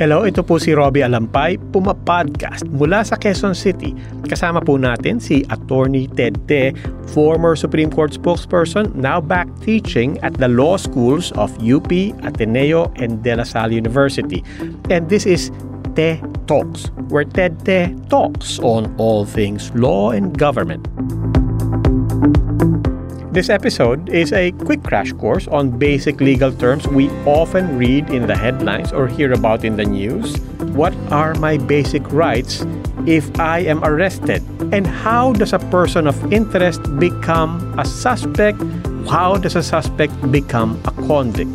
Hello, ito po si Robbie Alampay, Puma Podcast mula sa Quezon City. Kasama po natin si Attorney Ted Te, former Supreme Court spokesperson, now back teaching at the law schools of UP, Ateneo, and De La Salle University. And this is Te Talks, where Ted Te talks on all things law and government. This episode is a quick crash course on basic legal terms we often read in the headlines or hear about in the news. What are my basic rights if I am arrested? And how does a person of interest become a suspect? How does a suspect become a convict?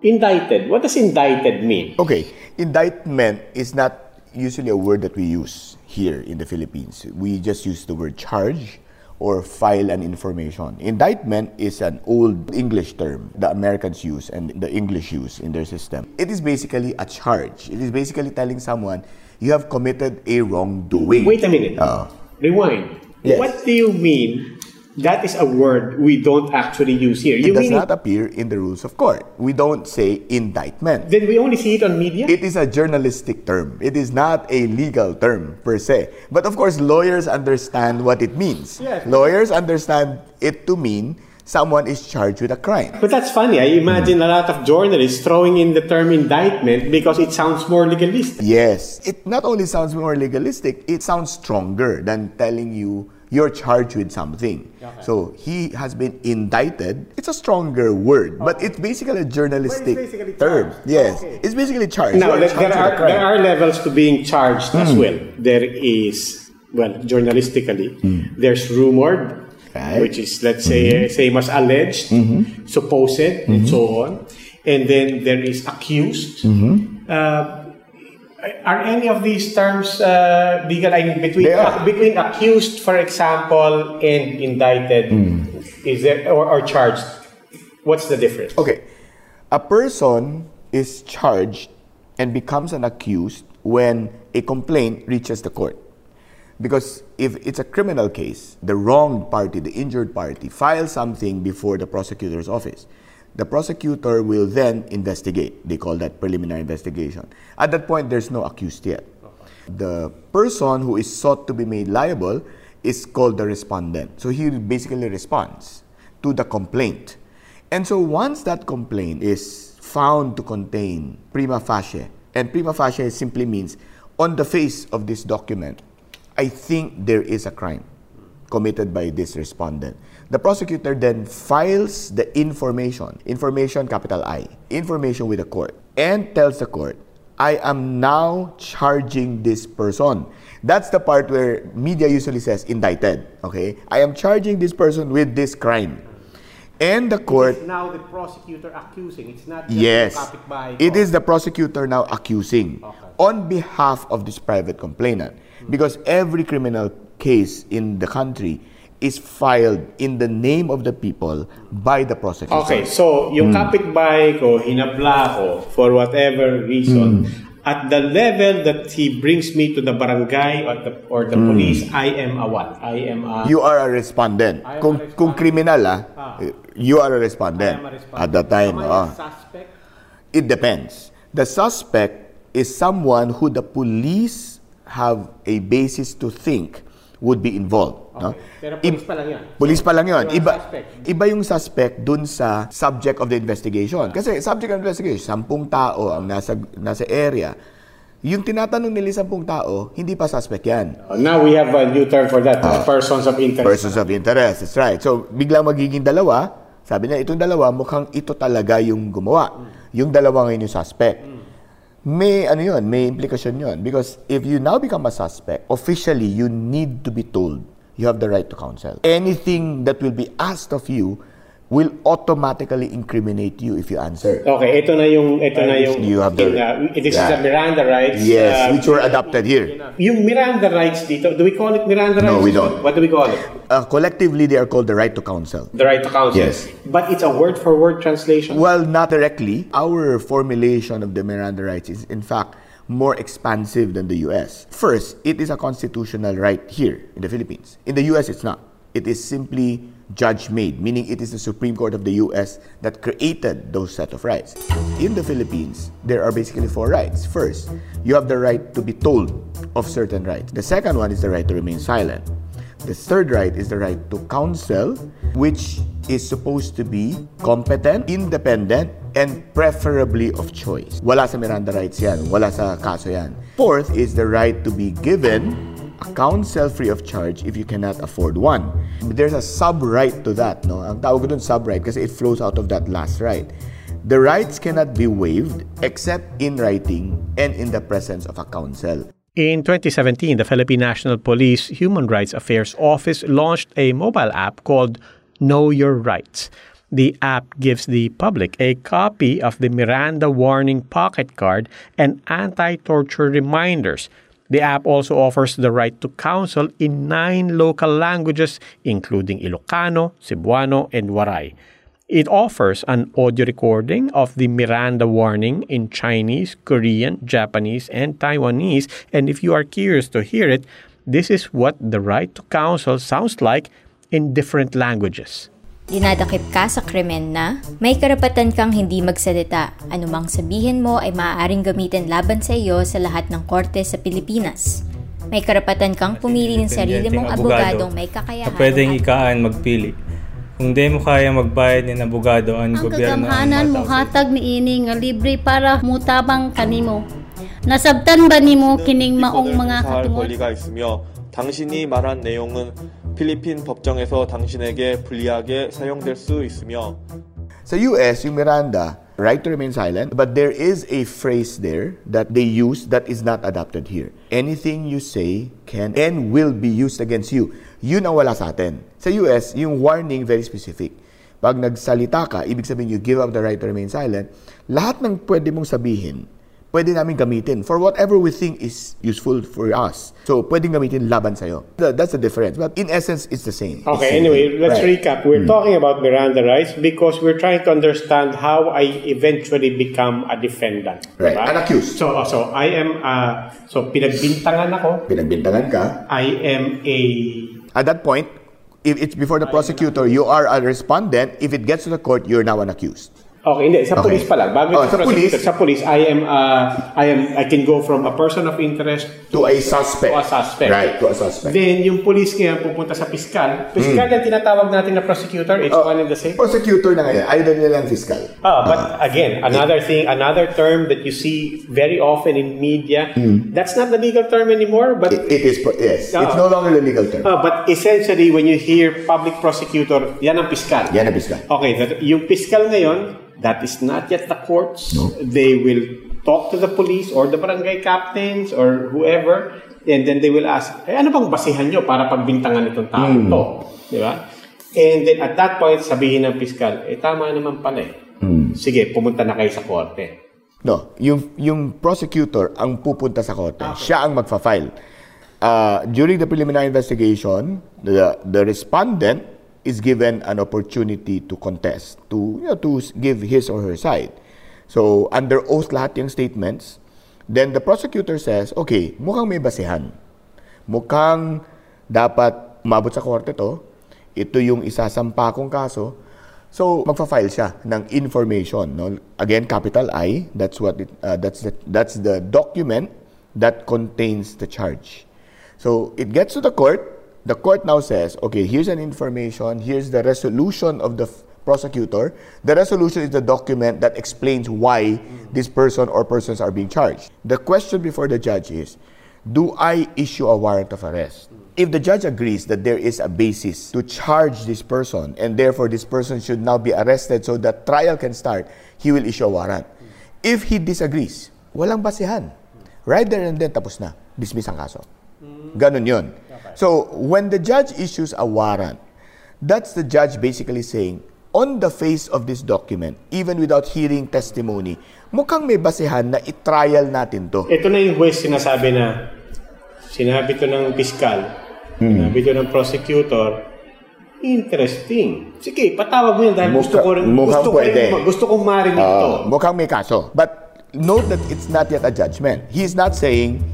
Indicted. What does indicted mean? Okay, indictment is not usually a word that we use here in the Philippines. We just use the word charge or file an information. Indictment is an old English term the Americans use and the English use in their system. It is basically a charge. It is basically telling someone you have committed a wrongdoing. Wait a minute. Uh, Rewind. Yes. What do you mean that is a word we don't actually use here? it You does mean not appear in the rules of court. We don't say indictment. then we only see it on media? It is a journalistic term. It is not a legal term per se. But of course, lawyers understand what it means. Yes. Lawyers understand it to mean someone is charged with a crime. but that's funny. I imagine a lot of journalists throwing in the term indictment because it sounds more legalistic. Yes. It not only sounds more legalistic, it sounds stronger than telling you you're charged with something. So he has been indicted. It's a stronger word, oh. but it's basically a journalistic basically term. charged. Yes. Okay. It's basically charged. Now, there, charged there are crime. there are levels to being charged as hmm. well. There is well, journalistically, hmm. there's rumored, Right. which is let's say hmm. uh, same as alleged, supposed, and so on, and then there is accused. Uh, are any of these terms uh, legal? I mean, between are. between accused, for example, and indicted, is there or, or charged? What's the difference? Okay. A person is charged and becomes an accused when a complaint reaches the court. Because if it's a criminal case, the wronged party, the injured party, files something before the prosecutor's office. The prosecutor will then investigate. They call that preliminary investigation. At that point, there's no accused yet. The person who is sought to be made liable is called the respondent. So he basically responds to the complaint. And so once that complaint is found to contain prima facie, and prima facie simply means on the face of this document, I think there is a crime committed by this respondent. The prosecutor then files the information, information capital I, information with the court, and tells the court, I am now charging this person. That's the part where media usually says indicted. Okay? I am charging this person with this crime. And the court It's now the prosecutor accusing. It's not Yes. the kapitbahay It ko. is the prosecutor now accusing on behalf of this private complainant. Hmm. Because every criminal case in the country is filed in the name of the people by the prosecutor. Okay, so yung Hmm. kapitbahay ko, hinabla ko for whatever reason, Hmm. at the level that he brings me to the barangay or the, or the police, I am a what? I am a... You are a respondent. Kung, a respondent. kung criminal, ah, Ah. you are a I respondent. a respondent. At that time, Am I a ah. suspect? It depends. The suspect is someone who the police have a basis to think would be involved. No? Pero police pa lang yan. Police pa lang yun. Iba, suspect. iba yung suspect dun sa subject of the investigation. Kasi subject of investigation, sampung tao ang nasa, nasa area. Yung tinatanong nila yung sampung tao, hindi pa suspect yan. Now we have a new term for that, uh, persons of interest. Persons of interest, that's right. So, biglang magiging dalawa, sabi niya, itong dalawa, mukhang ito talaga yung gumawa. Yung dalawa ngayon yung suspect. May ano yun, may implication yun. Because if you now become a suspect, officially, you need to be told you have the right to counsel. Anything that will be asked of you will automatically incriminate you if you answer. Okay, ito na yung ito na yung You have the- in, uh, this is Yeah. the Miranda rights. Yes, uh, which were adopted here. yung Miranda rights dito, do we call it Miranda rights? No, we don't. What do we call it? Uh, collectively, they are called the right to counsel. The right to counsel. Yes. But it's a word for word translation. Well, not directly. Our formulation of the Miranda rights is, in fact, more expansive than the US. First, it is a constitutional right here in the Philippines. In the US, it's not. It is simply judge made, meaning it is the Supreme Court of the US that created those set of rights. In the Philippines, there are basically four rights. First, you have the right to be told of certain rights. The second one is the right to remain silent. The third right is the right to counsel, which is supposed to be competent, independent, and preferably of choice. Wala sa Miranda rights yan. Wala sa kaso yan. Fourth is the right to be given a counsel free of charge if you cannot afford one. But There's a sub-right to that. No? Ang tawag ko sub-right kasi it flows out of that last right. The rights cannot be waived except in writing and in the presence of a counsel. In 2017, the Philippine National Police Human Rights Affairs Office launched a mobile app called Know Your Rights. The app gives the public a copy of the Miranda Warning Pocket Card and anti torture reminders. The app also offers the right to counsel in nine local languages, including Ilocano, Cebuano, and Waray. It offers an audio recording of the Miranda warning in Chinese, Korean, Japanese, and Taiwanese. And if you are curious to hear it, this is what the right to counsel sounds like in different languages. Dinadakip ka sa krimen na may karapatan kang hindi magsalita. Anumang sabihin mo ay maaaring gamitin laban sa iyo sa lahat ng korte sa Pilipinas. May karapatan kang pumili ng sarili mong abogadong may kakayahan. na pwedeng at- ikaan magpili. Kung di mo kaya magbayad ni abogado ang Ang gobyerno kagamhanan matawag. muhatag ni ini nga libre para mutabang kanimo. Nasabtan ba nimo kining maong mga 수사할 katungod? 권리가 있으며 당신이 말한 내용은 필리핀 법정에서 당신에게 불리하게 사용될 수 있으며 Sa US, yung Miranda, right to remain silent, but there is a phrase there that they use that is not adopted here. Anything you say can and will be used against you. Yun ang wala sa atin. Sa US, yung warning very specific. Pag nagsalita ka, ibig sabihin you give up the right to remain silent, lahat ng pwede mong sabihin, pwede namin gamitin for whatever we think is useful for us. So, pwedeng gamitin laban sa'yo. Th- That's the difference. But in essence, it's the same. Okay, same anyway, thing. let's Right. recap. We're talking about Miranda rights because we're trying to understand how I eventually become a defendant. Right, diba? an accused. So, so I am, uh, so pinagbintangan ako. Pinagbintangan ka, I am a At that point, if it's before the prosecutor, you are a respondent. If it gets to the court, you're now an accused. Okay, hindi. Sa Okay. police pala. Bago Oh, sa, police. Sa police, I am, uh, I am, I can go from a person of interest To a suspect. to a suspect. Right, to a suspect. Then, yung police kaya pupunta sa piskal. Piskal yung tinatawag natin na prosecutor. It's Oh, one and the same. Prosecutor na ngayon. Ayaw na nila ng fiscal. Ah, but again, another thing, another term that you see very often in media, that's not the legal term anymore, but It, it is, yes. Ah. It's no longer the legal term. ah, but essentially when you hear public prosecutor, yan ang piskal. Yan ang fiscal. Okay, that, yung piskal ngayon, that is not yet the courts. No. They will talk to the police or the barangay captains or whoever, and then they will ask, eh, ano bang basihan nyo para pagbintangan itong tao Hmm. to? Di ba? And then at that point, sabihin ng piskal, eh tama naman pala eh. Hmm. Sige, pumunta na kayo sa korte. No, yung, yung prosecutor ang pupunta sa korte. Siya ang magfa-file. Uh, during the preliminary investigation, the, the respondent is given an opportunity to contest, to, you know, to give his or her side. So, under oath lahat yung statements. Then the prosecutor says, okay, mukhang may basihan. Mukhang dapat umabot sa korte to. Ito yung isasampa kong kaso. So, magfa-file siya ng information, no? Again, capital I, that's what it, uh, that's the, that's the document that contains the charge. So, it gets to the court. The court now says, okay, here's an information, here's the resolution of the prosecutor. The resolution is the document that explains why this person or persons are being charged. The question before the judge is, do I issue a warrant of arrest? If the judge agrees that there is a basis to charge this person and therefore this person should now be arrested so that trial can start, he will issue a warrant. If he disagrees, walang basihan. Right there and then, tapos na. Dismiss ang kaso. Ganon yun. So, when the judge issues a warrant, that's the judge basically saying, on the face of this document, even without hearing testimony, mukhang may basihan na i-trial natin to. Ito na yung West sinasabi na sinabi to ng piskal, sinabi to ng prosecutor, interesting. Sige, patawag mo yan dahil gusto ko rin, gusto ko, rin- gusto kong marinig to. Ah, mukhang may kaso. But note that it's not yet a judgment. He's not saying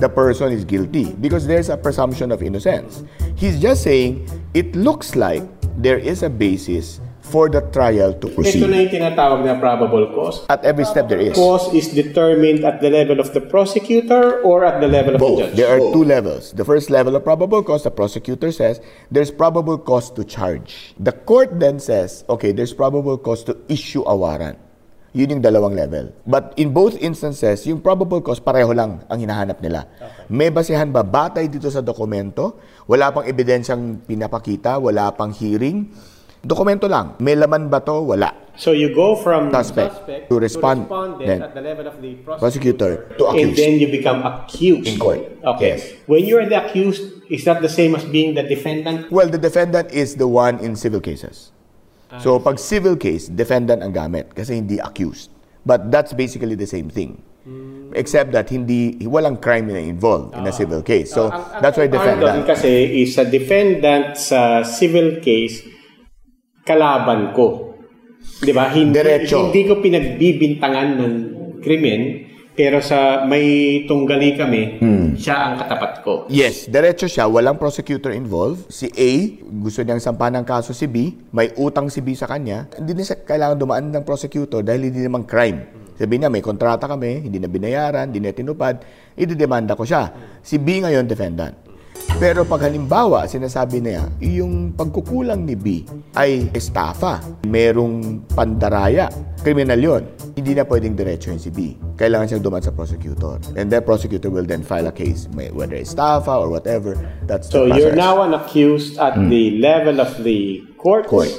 the person is guilty because there's a presumption of innocence. He's just saying it looks like there is a basis for the trial to Ito na proceed. yung tinatawag na probable cause. At every step there is. Cause is determined at the level of the prosecutor or at the level of the judge. There are two levels. The first level of probable cause, the prosecutor says, there's probable cause to charge. The court then says, okay, there's probable cause to issue a warrant. Yun yung dalawang level. But in both instances, yung probable cause, pareho lang ang hinahanap nila. May basihan ba batay dito sa dokumento? Wala pang ebidensyang pinapakita, wala pang hearing. Dokumento lang. May laman ba to? Wala. So you go from Suspect to respond- respondent then at the level of the Prosecutor prosecutor, to and accused. then you become accused In court. Okay. Yes. When you're the accused, is that the same as being the defendant? Well, the defendant is the one in civil cases. So, pag civil case, defendant ang gamit kasi hindi accused. But that's basically the same thing. Except that hindi walang crime na involved in a civil case. So, that's why Ang doon defendant. kasi is a defendant sa civil case kalaban ko. 'Di ba? Hindi, Diretso. hindi ko pinagbibintangan ng krimen, pero sa may tunggali kami, Hmm. siya ang katapat ko. Yes, diretso siya, walang prosecutor involved. Si A, gusto niyang sampahan ng kaso si B, may utang si B sa kanya, hindi na siya kailangan dumaan ng prosecutor dahil hindi naman crime. Sabi niya, may kontrata kami, hindi na binayaran, hindi na tinupad, ididemanda ko siya. Si B ngayon, defendant. Pero pag halimbawa, sinasabi niya, yung pagkukulang ni B ay estafa, merong pandaraya, kriminal yon. Hindi na pwedeng diretso yun si B. Kailangan siyang duman sa prosecutor. And the prosecutor will then file a case, whether estafa or whatever. That's So you're now an accused at the level of the court. Court.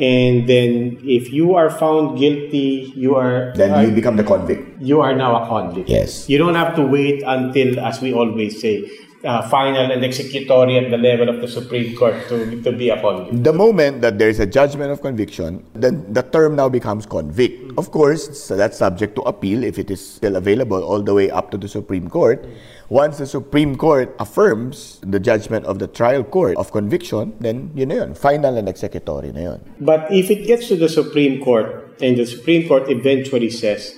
And then if you are found guilty, you are Then uh, you become the convict. you are now a convict. Yes. You don't have to wait until, as we always say, uh, final and executory at the level of the Supreme Court to, to be a convict. The moment that there is a judgment of conviction, then the term now becomes convict. Of course, so that's subject to appeal if it is still available all the way up to the Supreme Court. Once the Supreme Court affirms the judgment of the trial court of conviction, then yun na yun, final and executory na yun. But if it gets to the Supreme Court and the Supreme Court eventually says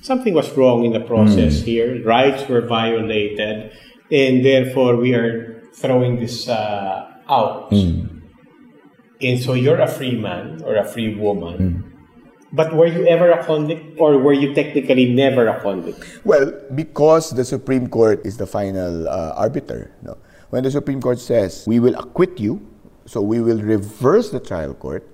something was wrong in the process here, rights were violated, and therefore we are throwing this uh, out. And so you're a free man or a free woman. But were you ever a convict or were you technically never a convict? Well, because the Supreme Court is the final uh, arbiter, no? when the Supreme Court says, we will acquit you, so we will reverse the trial court,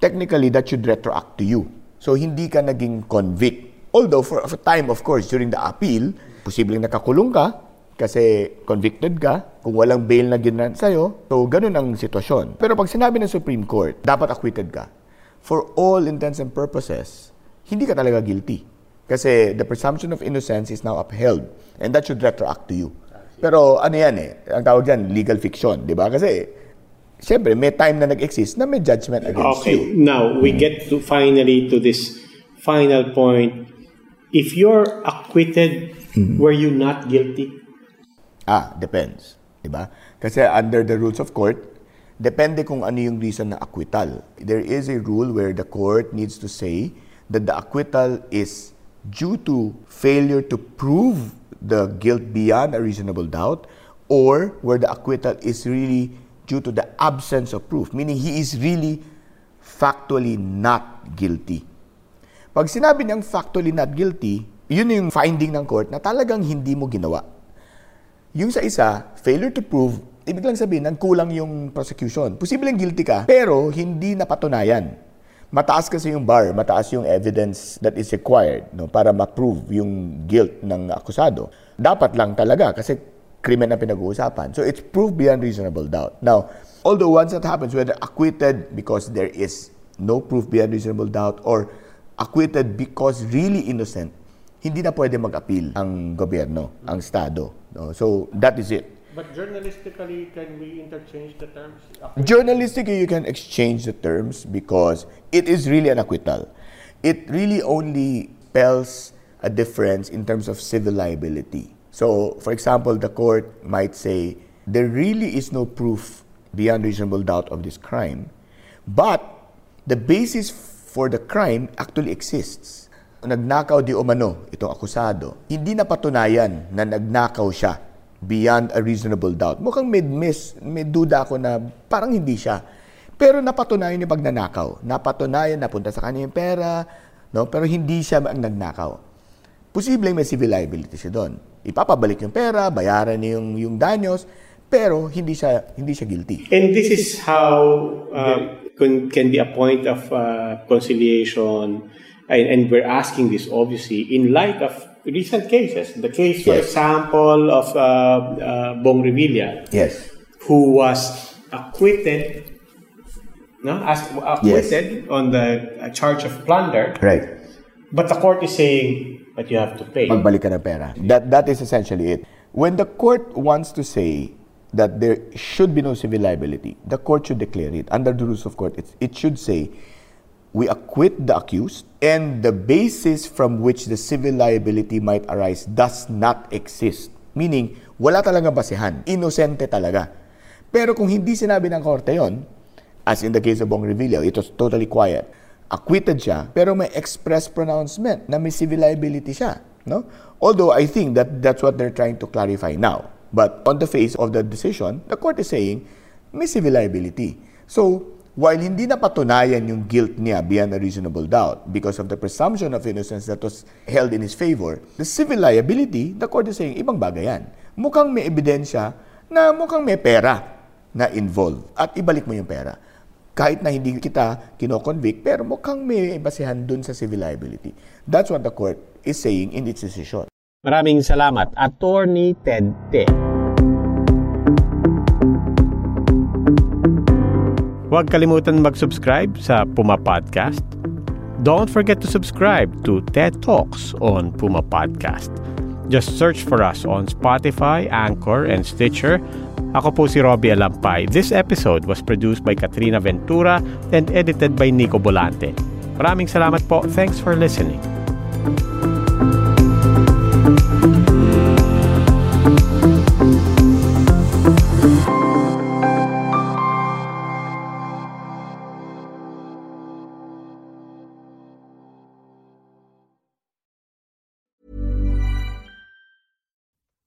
technically that should retroact to you. So hindi ka naging convict. Although for, for time, of course, during the appeal, posibleng nakakulong ka kasi convicted ka, kung walang bail na ginran sa'yo, so ganun ang sitwasyon. Pero pag sinabi ng Supreme Court, dapat acquitted ka. For all intents and purposes, hindi ka talaga guilty. Kasi the presumption of innocence is now upheld and that should retroact to you. Pero ano yan eh, ang tawag dyan, legal fiction, di ba? Kasi, siyempre, may time na nag-exist na may judgment against Okay, you. now we get to finally to this final point. If you're acquitted, were you not guilty? Ah, depends. Di ba? Kasi under the rules of court, depende kung ano yung reason na acquittal. There is a rule where the court needs to say that the acquittal is due to failure to prove the guilt beyond a reasonable doubt or where the acquittal is really due to the absence of proof, meaning he is really factually not guilty. Pag sinabi niyang factually not guilty, yun yung finding ng court na talagang hindi mo ginawa. Yung sa isa, failure to prove, ibig lang sabihin, nagkulang yung prosecution. Posibleng guilty ka, pero hindi napatunayan. Mataas kasi yung bar, mataas yung evidence that is required no, para ma-prove yung guilt ng akusado. Dapat lang talaga kasi krimen ang pinag-uusapan. So it's proved beyond reasonable doubt. Now, although once that happens, whether acquitted because there is no proof beyond reasonable doubt or acquitted because really innocent, hindi na pwede mag-appeal ang gobyerno, ang Estado. No? So, that is it. But journalistically, can we interchange the terms? Journalistically, you can exchange the terms because it is really an acquittal. It really only spells a difference in terms of civil liability. So, for example, the court might say there really is no proof beyond reasonable doubt of this crime, but the basis for the crime actually exists. Nagnakaw di umano itong akusado. Hindi na patunayan na nagnakaw siya beyond a reasonable doubt. Mukhang may, miss, may duda ako na parang hindi siya. Pero napatunayan yung pagnanakaw. Napatunayan, napunta sa kanya yung pera, no? pero hindi siya ang nagnakaw. Posibleng may civil liability siya doon. Ipapabalik yung pera, bayaran niya yung, yung danyos, pero hindi siya hindi siya guilty. And this is how uh, can, can be a point of uh, conciliation, and, and we're asking this obviously in light of recent cases. The case, for Yes. example, of uh, uh, Bong Revilla, Yes. who was acquitted, no, as acquitted on the uh, charge of plunder, Right. but the court is saying, but you have to pay. Magbalik ka ng pera. That, that is essentially it. When the court wants to say that there should be no civil liability, the court should declare it. Under the rules of court, it, it should say, we acquit the accused and the basis from which the civil liability might arise does not exist. Meaning, wala talaga basehan. Inosente talaga. Pero kung hindi sinabi ng korte yon, as in the case of Bong Revilla, it was totally quiet. Acquitted siya, pero may express pronouncement na may civil liability siya. No? Although I think that that's what they're trying to clarify now. But on the face of the decision, the court is saying may civil liability. So, while hindi na patunayan yung guilt niya beyond a reasonable doubt because of the presumption of innocence that was held in his favor, the civil liability, the court is saying, ibang bagay yan. Mukhang may ebidensya na mukhang may pera na involved at ibalik mo yung pera. Kahit na hindi kita kinoconvict, pero mukhang may basehan dun sa civil liability. That's what the court is saying in its decision. Maraming salamat, Attorney Ted Te. Huwag kalimutan mag-subscribe sa Puma Podcast. Don't forget to subscribe to TED Talks on Puma Podcast. Just search for us on Spotify, Anchor, and Stitcher. Ako po si Robbie Alampay. This episode was produced by Katrina Ventura and edited by Nico Bolante. Maraming salamat po. Thanks for listening.